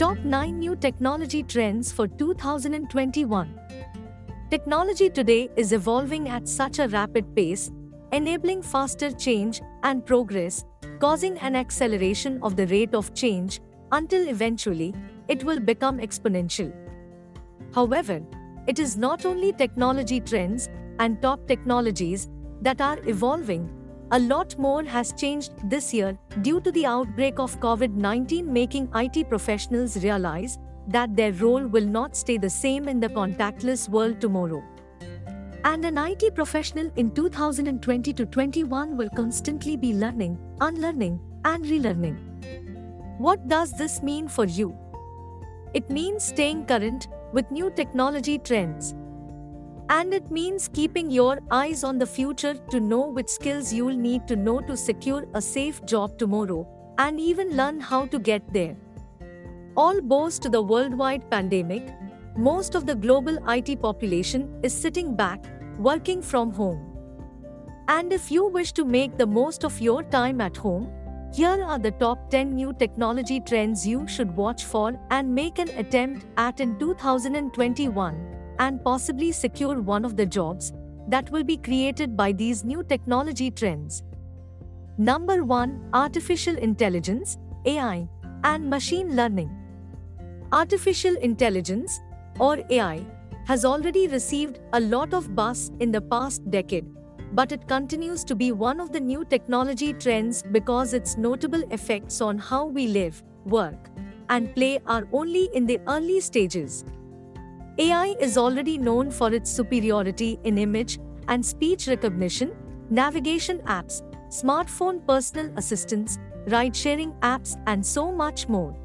Top 9 New Technology Trends for 2021 Technology today is evolving at such a rapid pace, enabling faster change and progress, causing an acceleration of the rate of change until eventually it will become exponential. However, it is not only technology trends and top technologies that are evolving, a lot more has changed this year due to the outbreak of COVID 19, making IT professionals realize that their role will not stay the same in the contactless world tomorrow. And an IT professional in 2020 to 21 will constantly be learning, unlearning, and relearning. What does this mean for you? It means staying current with new technology trends and it means keeping your eyes on the future to know which skills you'll need to know to secure a safe job tomorrow and even learn how to get there. All bows to the worldwide pandemic, most of the global IT population is sitting back, working from home. And if you wish to make the most of your time at home, here are the top 10 new technology trends you should watch for and make an attempt at in 2021 and possibly secure one of the jobs that will be created by these new technology trends. Number 1 Artificial Intelligence, AI, and Machine Learning. Artificial intelligence, or AI, has already received a lot of buzz in the past decade, but it continues to be one of the new technology trends because its notable effects on how we live, work, and play are only in the early stages. AI is already known for its superiority in image and speech recognition, navigation apps, smartphone personal assistants, ride sharing apps, and so much more.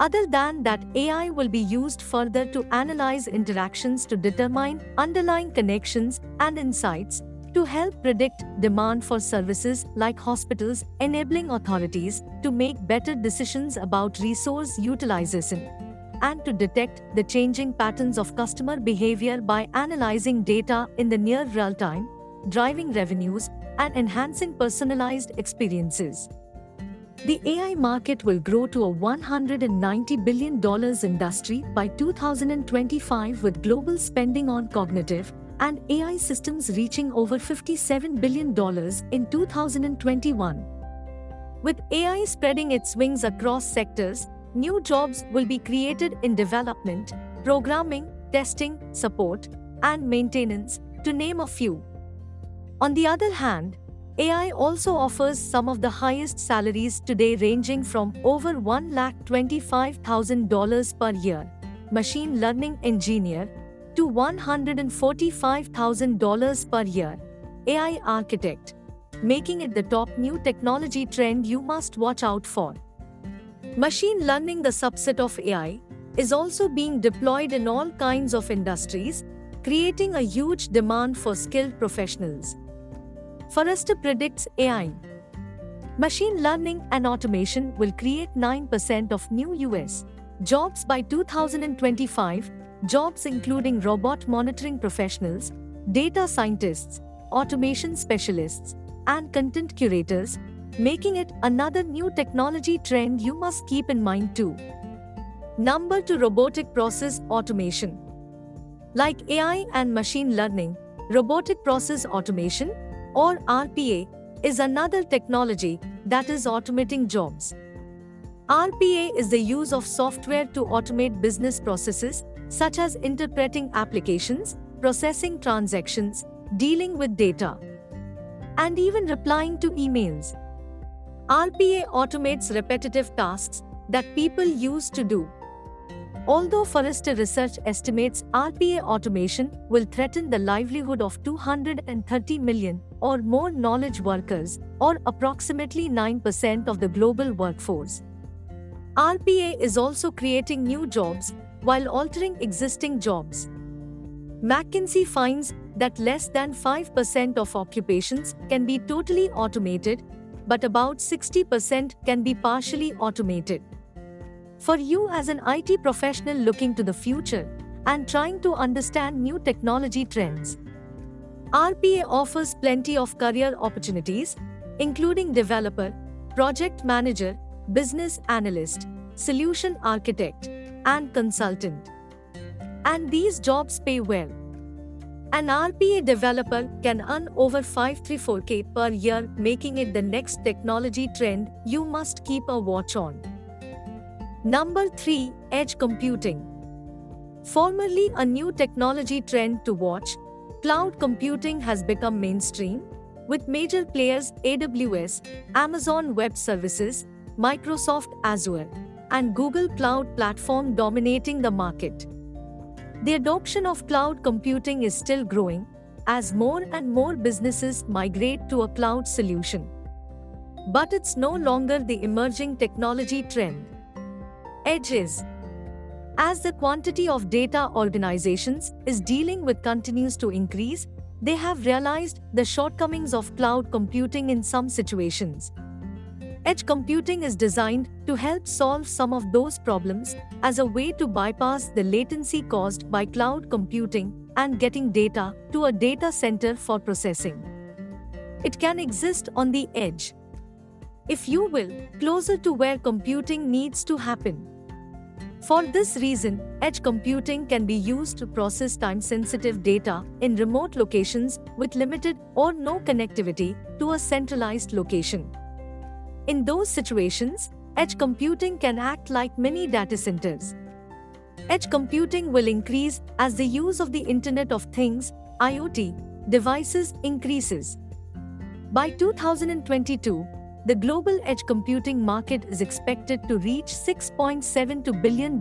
Other than that, AI will be used further to analyze interactions to determine underlying connections and insights to help predict demand for services like hospitals, enabling authorities to make better decisions about resource utilization and to detect the changing patterns of customer behavior by analyzing data in the near real time, driving revenues, and enhancing personalized experiences. The AI market will grow to a $190 billion industry by 2025 with global spending on cognitive and AI systems reaching over $57 billion in 2021. With AI spreading its wings across sectors, New jobs will be created in development, programming, testing, support, and maintenance, to name a few. On the other hand, AI also offers some of the highest salaries today, ranging from over $1,25,000 per year, machine learning engineer, to $145,000 per year, AI architect, making it the top new technology trend you must watch out for. Machine learning, the subset of AI, is also being deployed in all kinds of industries, creating a huge demand for skilled professionals. Forrester predicts AI. Machine learning and automation will create 9% of new US jobs by 2025, jobs including robot monitoring professionals, data scientists, automation specialists, and content curators, making it another new technology trend you must keep in mind too. Number 2 Robotic Process Automation Like AI and machine learning, robotic process automation, or RPA, is another technology that is automating jobs. RPA is the use of software to automate business processes such as interpreting applications, processing transactions, dealing with data, and even replying to emails. RPA automates repetitive tasks that people used to do. Although Forrester Research estimates RPA automation will threaten the livelihood of 230 million or more knowledge workers, or approximately 9% of the global workforce. RPA is also creating new jobs while altering existing jobs. McKinsey finds that less than 5% of occupations can be totally automated but about 60% can be partially automated. For you as an IT professional looking to the future and trying to understand new technology trends, RPA offers plenty of career opportunities, including developer, project manager, business analyst, solution architect, and consultant. And these jobs pay well. An RPA developer can earn over 534k per year, making it the next technology trend you must keep a watch on. Number 3 Edge Computing. Formerly a new technology trend to watch, cloud computing has become mainstream, with major players AWS, Amazon Web Services, Microsoft Azure, and Google Cloud Platform dominating the market. The adoption of cloud computing is still growing as more and more businesses migrate to a cloud solution. But it's no longer the emerging technology trend. Edges. As the quantity of data organizations is dealing with continues to increase, they have realized the shortcomings of cloud computing in some situations. Edge computing is designed to help solve some of those problems as a way to bypass the latency caused by cloud computing and getting data to a data center for processing. It can exist on the edge. If you will, closer to where computing needs to happen. For this reason, edge computing can be used to process time sensitive data in remote locations with limited or no connectivity to a centralized location. In those situations, edge computing can act like mini data centers. Edge computing will increase as the use of the Internet of Things IoT devices increases. By 2022, the global edge computing market is expected to reach $6.72 billion.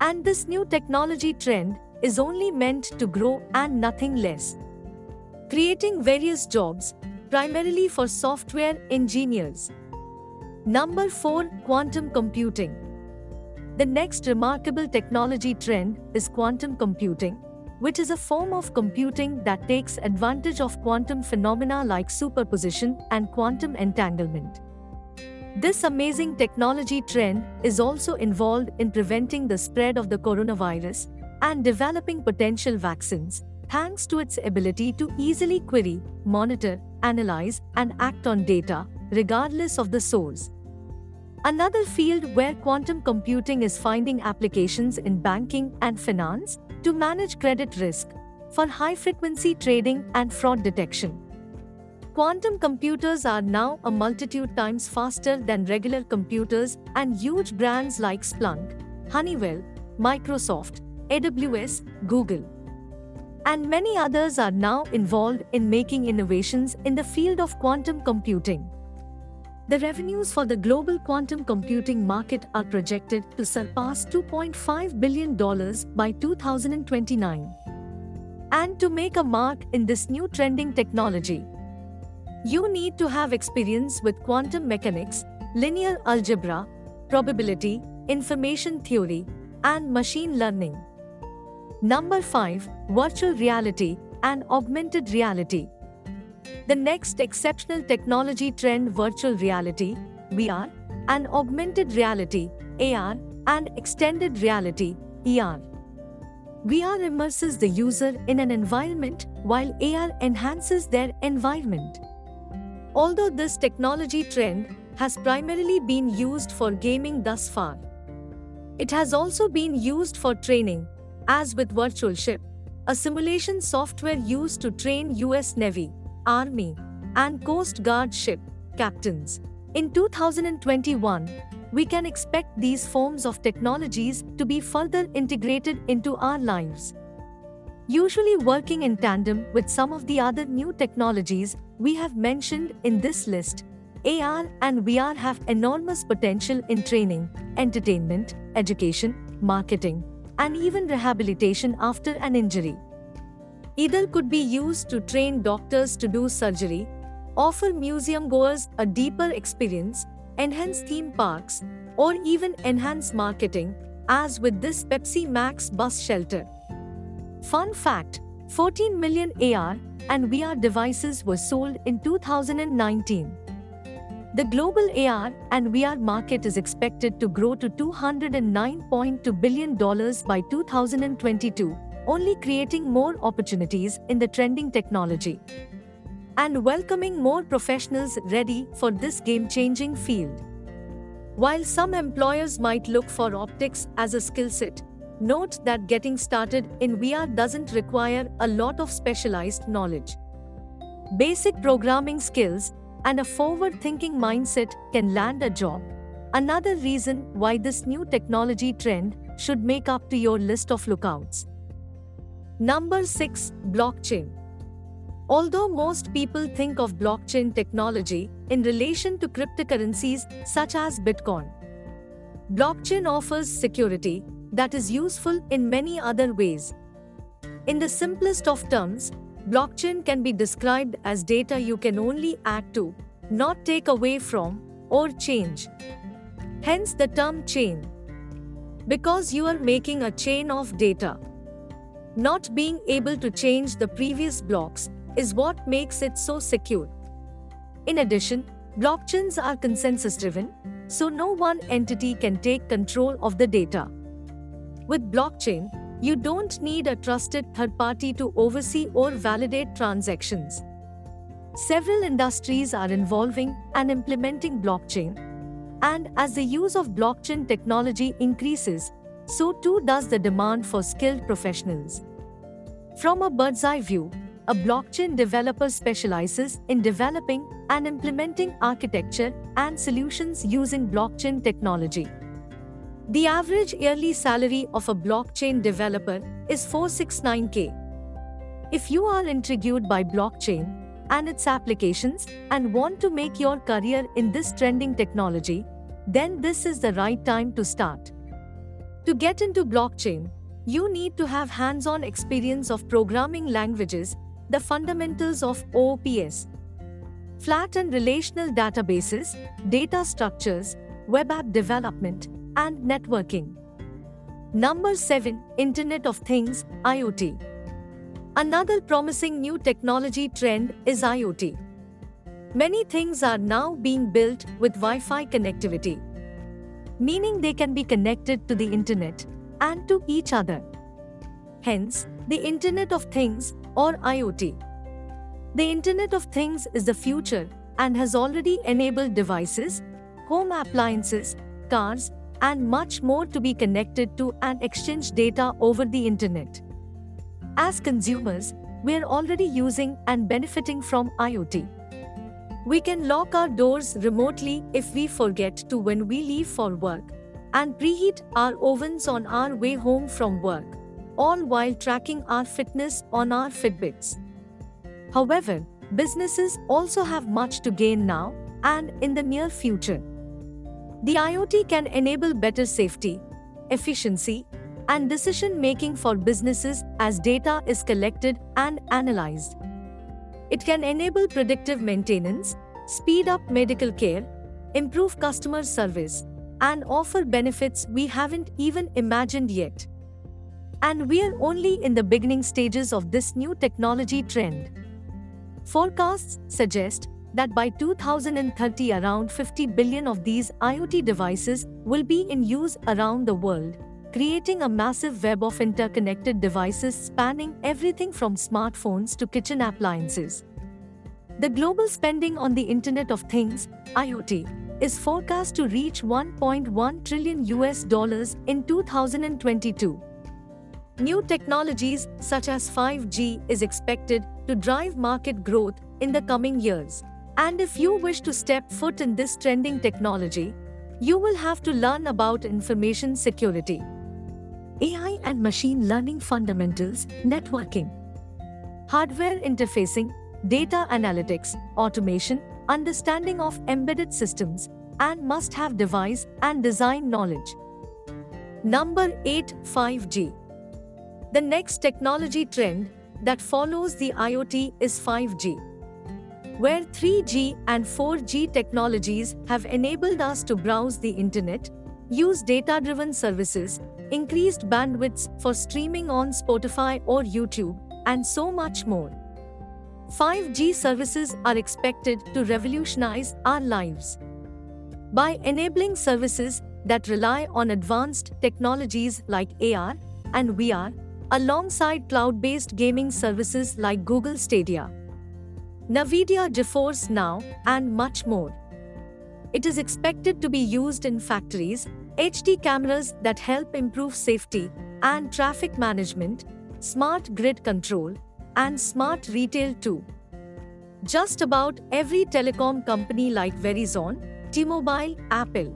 And this new technology trend is only meant to grow and nothing less. Creating various jobs, primarily for software engineers. Number 4 Quantum Computing. The next remarkable technology trend is quantum computing, which is a form of computing that takes advantage of quantum phenomena like superposition and quantum entanglement. This amazing technology trend is also involved in preventing the spread of the coronavirus and developing potential vaccines, thanks to its ability to easily query, monitor, analyze, and act on data, regardless of the source. Another field where quantum computing is finding applications in banking and finance to manage credit risk, for high frequency trading and fraud detection. Quantum computers are now a multitude times faster than regular computers, and huge brands like Splunk, Honeywell, Microsoft, AWS, Google, and many others are now involved in making innovations in the field of quantum computing. The revenues for the global quantum computing market are projected to surpass $2.5 billion by 2029. And to make a mark in this new trending technology, you need to have experience with quantum mechanics, linear algebra, probability, information theory, and machine learning. Number 5 Virtual Reality and Augmented Reality. The next exceptional technology trend virtual reality, VR, and augmented reality, AR, and extended reality, ER. VR immerses the user in an environment while AR enhances their environment. Although this technology trend has primarily been used for gaming thus far, it has also been used for training, as with Virtual Ship, a simulation software used to train US Navy, Army, and Coast Guard ship captains. In 2021, we can expect these forms of technologies to be further integrated into our lives. Usually working in tandem with some of the other new technologies we have mentioned in this list, AR and VR have enormous potential in training, entertainment, education, marketing, and even rehabilitation after an injury. Either could be used to train doctors to do surgery, offer museum goers a deeper experience, enhance theme parks, or even enhance marketing, as with this Pepsi Max bus shelter. Fun fact 14 million AR and VR devices were sold in 2019. The global AR and VR market is expected to grow to $209.2 billion by 2022, only creating more opportunities in the trending technology and welcoming more professionals ready for this game changing field. While some employers might look for optics as a skill set, note that getting started in VR doesn't require a lot of specialized knowledge. Basic programming skills and a forward thinking mindset can land a job. Another reason why this new technology trend should make up to your list of lookouts. Number 6 Blockchain. Although most people think of blockchain technology in relation to cryptocurrencies such as Bitcoin, blockchain offers security that is useful in many other ways. In the simplest of terms, blockchain can be described as data you can only add to, not take away from, or change. Hence the term chain. Because you are making a chain of data. Not being able to change the previous blocks is what makes it so secure. In addition, blockchains are consensus driven, so no one entity can take control of the data. With blockchain, you don't need a trusted third party to oversee or validate transactions. Several industries are involving and implementing blockchain. And as the use of blockchain technology increases, so too does the demand for skilled professionals. From a bird's eye view, a blockchain developer specializes in developing and implementing architecture and solutions using blockchain technology. The average yearly salary of a blockchain developer is 469k. If you are intrigued by blockchain and its applications and want to make your career in this trending technology, then this is the right time to start. To get into blockchain, you need to have hands on experience of programming languages the fundamentals of OOPS. Flat and relational databases, data structures, web app development, and networking. Number 7 Internet of Things IoT. Another promising new technology trend is IoT. Many things are now being built with Wi Fi connectivity, meaning they can be connected to the internet and to each other. Hence, the Internet of Things or IoT. The Internet of Things is the future and has already enabled devices, home appliances, cars, and much more to be connected to and exchange data over the Internet. As consumers, we're already using and benefiting from IoT. We can lock our doors remotely if we forget to when we leave for work, and preheat our ovens on our way home from work all while tracking our fitness on our Fitbits. However, businesses also have much to gain now and in the near future. The IoT can enable better safety, efficiency, and decision making for businesses as data is collected and analyzed. It can enable predictive maintenance, speed up medical care, improve customer service, and offer benefits we haven't even imagined yet. And we're only in the beginning stages of this new technology trend. Forecasts suggest that by 2030 around 50 billion of these IoT devices will be in use around the world, creating a massive web of interconnected devices spanning everything from smartphones to kitchen appliances. The global spending on the Internet of Things, IoT, is forecast to reach 1.1 trillion US dollars in 2022. New technologies such as 5G is expected to drive market growth in the coming years. And if you wish to step foot in this trending technology, you will have to learn about information security, AI and machine learning fundamentals, networking, hardware interfacing, data analytics, automation, understanding of embedded systems, and must have device and design knowledge. Number 8 5G the next technology trend that follows the IoT is 5G, where 3G and 4G technologies have enabled us to browse the internet, use data driven services, increased bandwidths for streaming on Spotify or YouTube, and so much more. 5G services are expected to revolutionize our lives. By enabling services that rely on advanced technologies like AR and VR, alongside cloud based gaming services like Google Stadia, NVIDIA GeForce Now, and much more. It is expected to be used in factories, HD cameras that help improve safety and traffic management, smart grid control, and smart retail too. Just about every telecom company like Verizon, T-Mobile, Apple,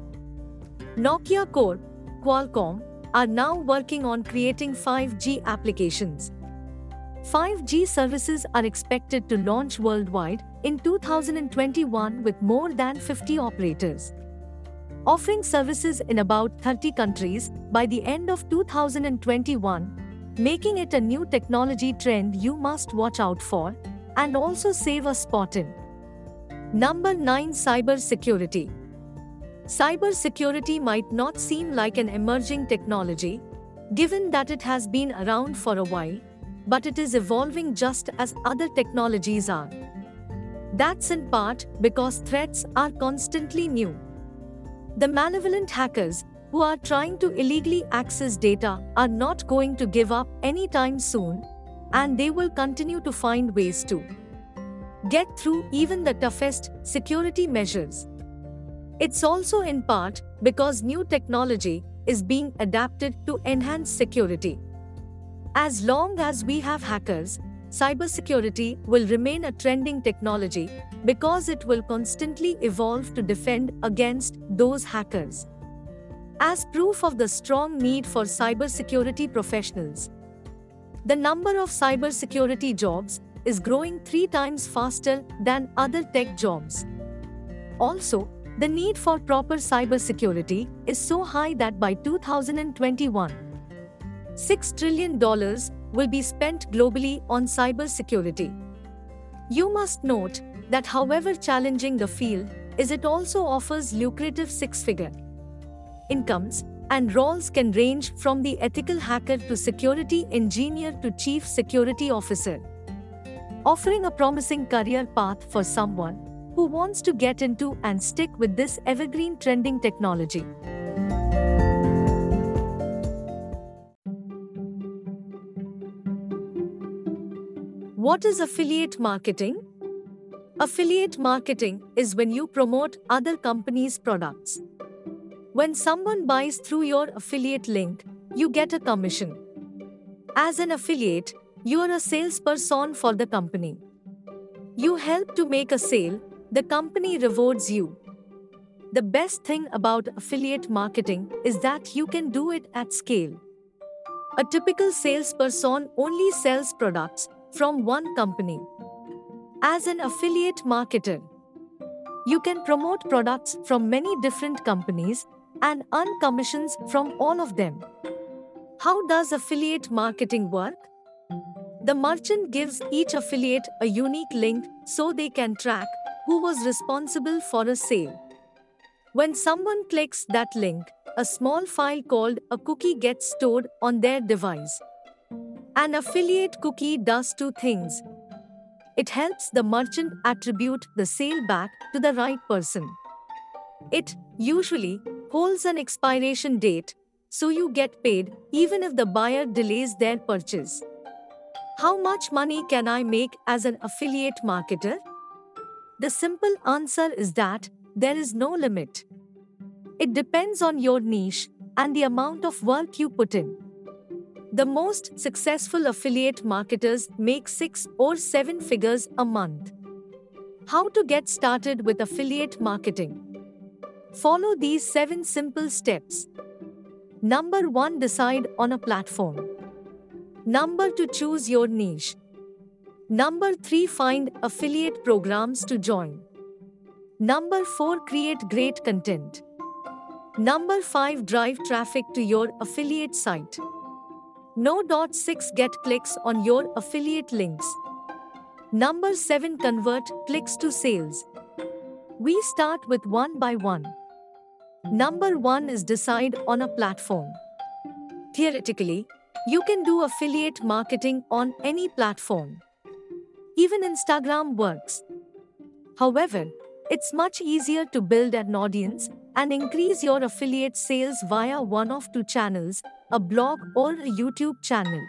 Nokia Corp, Qualcomm are now working on creating 5G applications. 5G services are expected to launch worldwide in 2021 with more than 50 operators. Offering services in about 30 countries by the end of 2021, making it a new technology trend you must watch out for and also save a spot in. Number 9 Cyber Security Cyber security might not seem like an emerging technology, given that it has been around for a while, but it is evolving just as other technologies are. That's in part because threats are constantly new. The malevolent hackers who are trying to illegally access data are not going to give up anytime soon, and they will continue to find ways to get through even the toughest security measures. It's also in part because new technology is being adapted to enhance security. As long as we have hackers, cybersecurity will remain a trending technology because it will constantly evolve to defend against those hackers. As proof of the strong need for cybersecurity professionals, the number of cybersecurity jobs is growing three times faster than other tech jobs. Also, the need for proper cybersecurity is so high that by 2021, $6 trillion will be spent globally on cybersecurity. You must note that however challenging the field is it also offers lucrative six-figure incomes and roles can range from the ethical hacker to security engineer to chief security officer offering a promising career path for someone who wants to get into and stick with this evergreen trending technology. What is affiliate marketing? Affiliate marketing is when you promote other companies' products. When someone buys through your affiliate link, you get a commission. As an affiliate, you are a salesperson for the company. You help to make a sale the company rewards you. The best thing about affiliate marketing is that you can do it at scale. A typical salesperson only sells products from one company. As an affiliate marketer, you can promote products from many different companies and earn commissions from all of them. How does affiliate marketing work? The merchant gives each affiliate a unique link so they can track who was responsible for a sale. When someone clicks that link, a small file called a cookie gets stored on their device. An affiliate cookie does two things. It helps the merchant attribute the sale back to the right person. It, usually, holds an expiration date, so you get paid even if the buyer delays their purchase. How much money can I make as an affiliate marketer? The simple answer is that there is no limit. It depends on your niche and the amount of work you put in. The most successful affiliate marketers make six or seven figures a month. How to get started with affiliate marketing? Follow these seven simple steps. Number 1 Decide on a platform. Number 2 Choose your niche. Number 3 Find affiliate programs to join. Number 4 Create great content. Number 5 Drive traffic to your affiliate site. No. 6 Get clicks on your affiliate links. Number 7 Convert clicks to sales. We start with one by one. Number 1 is decide on a platform. Theoretically, you can do affiliate marketing on any platform. Even Instagram works. However, it's much easier to build an audience and increase your affiliate sales via one of two channels, a blog or a YouTube channel.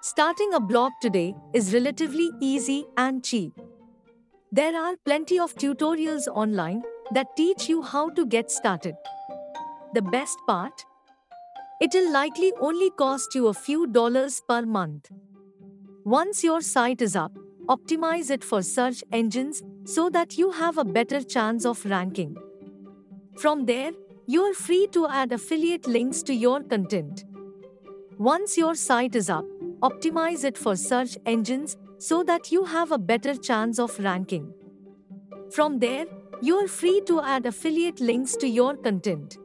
Starting a blog today is relatively easy and cheap. There are plenty of tutorials online that teach you how to get started. The best part? It'll likely only cost you a few dollars per month. Once your site is up, optimize it for search engines so that you have a better chance of ranking. From there, you're free to add affiliate links to your content. Once your site is up, optimize it for search engines so that you have a better chance of ranking. From there, you're free to add affiliate links to your content.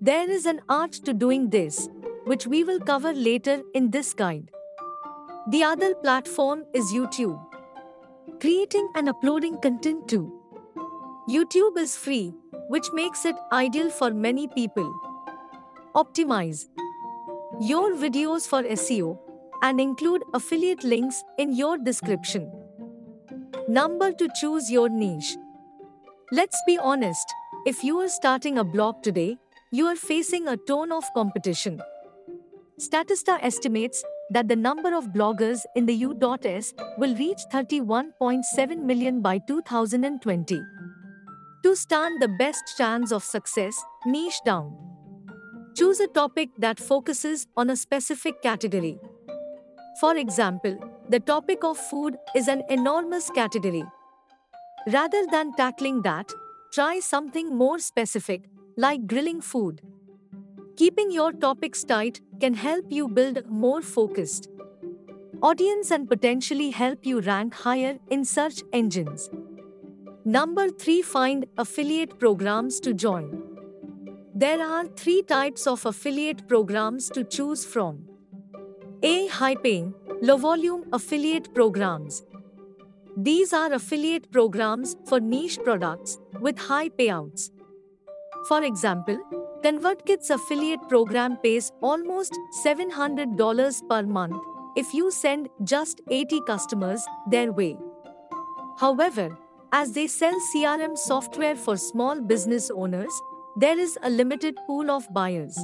There is an art to doing this, which we will cover later in this guide. The other platform is YouTube. Creating and uploading content too. YouTube is free, which makes it ideal for many people. Optimize your videos for SEO and include affiliate links in your description. Number to choose your niche. Let's be honest, if you are starting a blog today, you are facing a ton of competition. Statista estimates that the number of bloggers in the U.S. will reach 31.7 million by 2020. To stand the best chance of success, niche down. Choose a topic that focuses on a specific category. For example, the topic of food is an enormous category. Rather than tackling that, try something more specific, like grilling food. Keeping your topics tight can help you build more focused audience and potentially help you rank higher in search engines. Number 3 Find affiliate programs to join. There are three types of affiliate programs to choose from. A. High paying, low volume affiliate programs. These are affiliate programs for niche products with high payouts. For example, ConvertKit's affiliate program pays almost $700 per month if you send just 80 customers their way. However, as they sell CRM software for small business owners, there is a limited pool of buyers.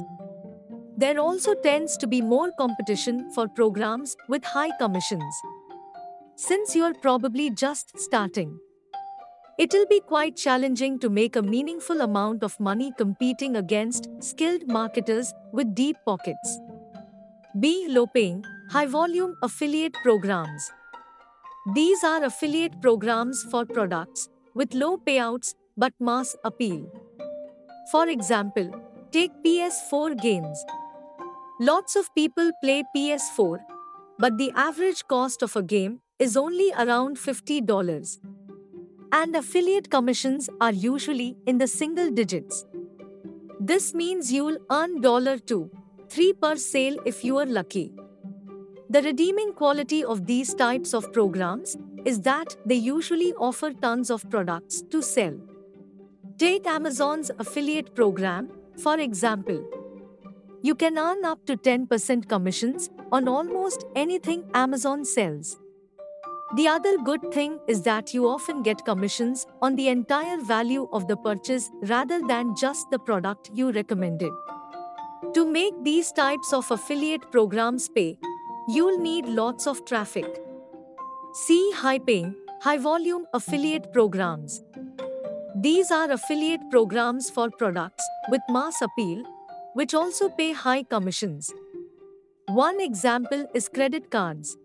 There also tends to be more competition for programs with high commissions. Since you're probably just starting, It'll be quite challenging to make a meaningful amount of money competing against skilled marketers with deep pockets. B. Low paying, high volume affiliate programs. These are affiliate programs for products with low payouts but mass appeal. For example, take PS4 games. Lots of people play PS4, but the average cost of a game is only around $50 and affiliate commissions are usually in the single digits. This means you'll earn $2, 3 per sale if you are lucky. The redeeming quality of these types of programs is that they usually offer tons of products to sell. Take Amazon's affiliate program, for example. You can earn up to 10% commissions on almost anything Amazon sells. The other good thing is that you often get commissions on the entire value of the purchase rather than just the product you recommended. To make these types of affiliate programs pay, you'll need lots of traffic. See high paying, high volume affiliate programs. These are affiliate programs for products with mass appeal, which also pay high commissions. One example is credit cards.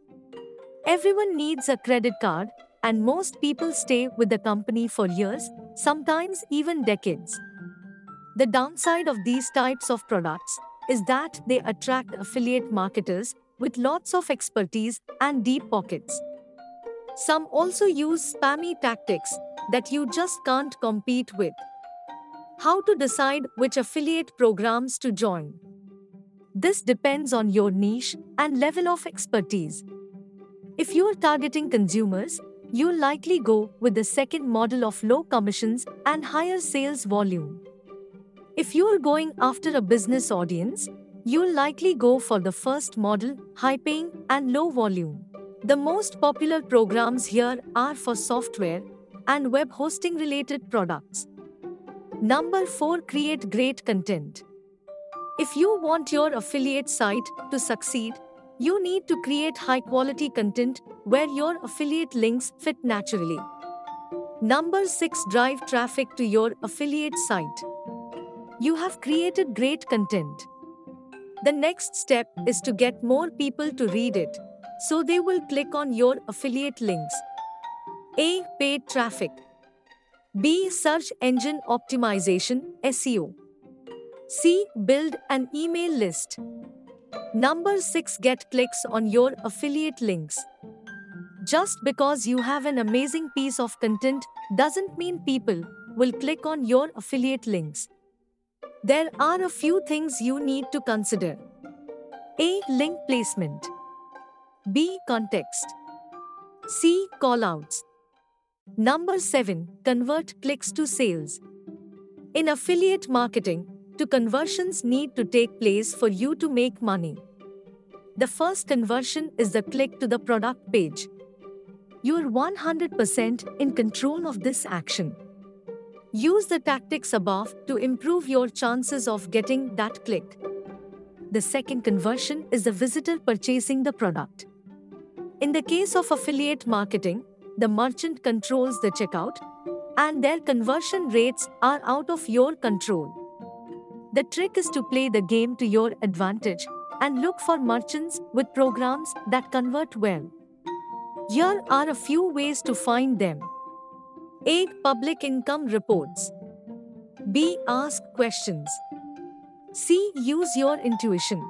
Everyone needs a credit card, and most people stay with the company for years, sometimes even decades. The downside of these types of products is that they attract affiliate marketers with lots of expertise and deep pockets. Some also use spammy tactics that you just can't compete with. How to decide which affiliate programs to join? This depends on your niche and level of expertise. If you're targeting consumers, you'll likely go with the second model of low commissions and higher sales volume. If you're going after a business audience, you'll likely go for the first model, high paying and low volume. The most popular programs here are for software and web hosting related products. Number 4 Create great content. If you want your affiliate site to succeed, you need to create high quality content where your affiliate links fit naturally. Number 6 Drive traffic to your affiliate site. You have created great content. The next step is to get more people to read it, so they will click on your affiliate links. A. Paid traffic. B. Search engine optimization SEO. C. Build an email list. Number 6 Get clicks on your affiliate links. Just because you have an amazing piece of content doesn't mean people will click on your affiliate links. There are a few things you need to consider. A. Link placement. B. Context. C. Callouts. Number 7. Convert clicks to sales. In affiliate marketing, to conversions need to take place for you to make money. The first conversion is the click to the product page. You're 100% in control of this action. Use the tactics above to improve your chances of getting that click. The second conversion is the visitor purchasing the product. In the case of affiliate marketing, the merchant controls the checkout, and their conversion rates are out of your control. The trick is to play the game to your advantage and look for merchants with programs that convert well. Here are a few ways to find them. A. Public income reports. B. Ask questions. C. Use your intuition.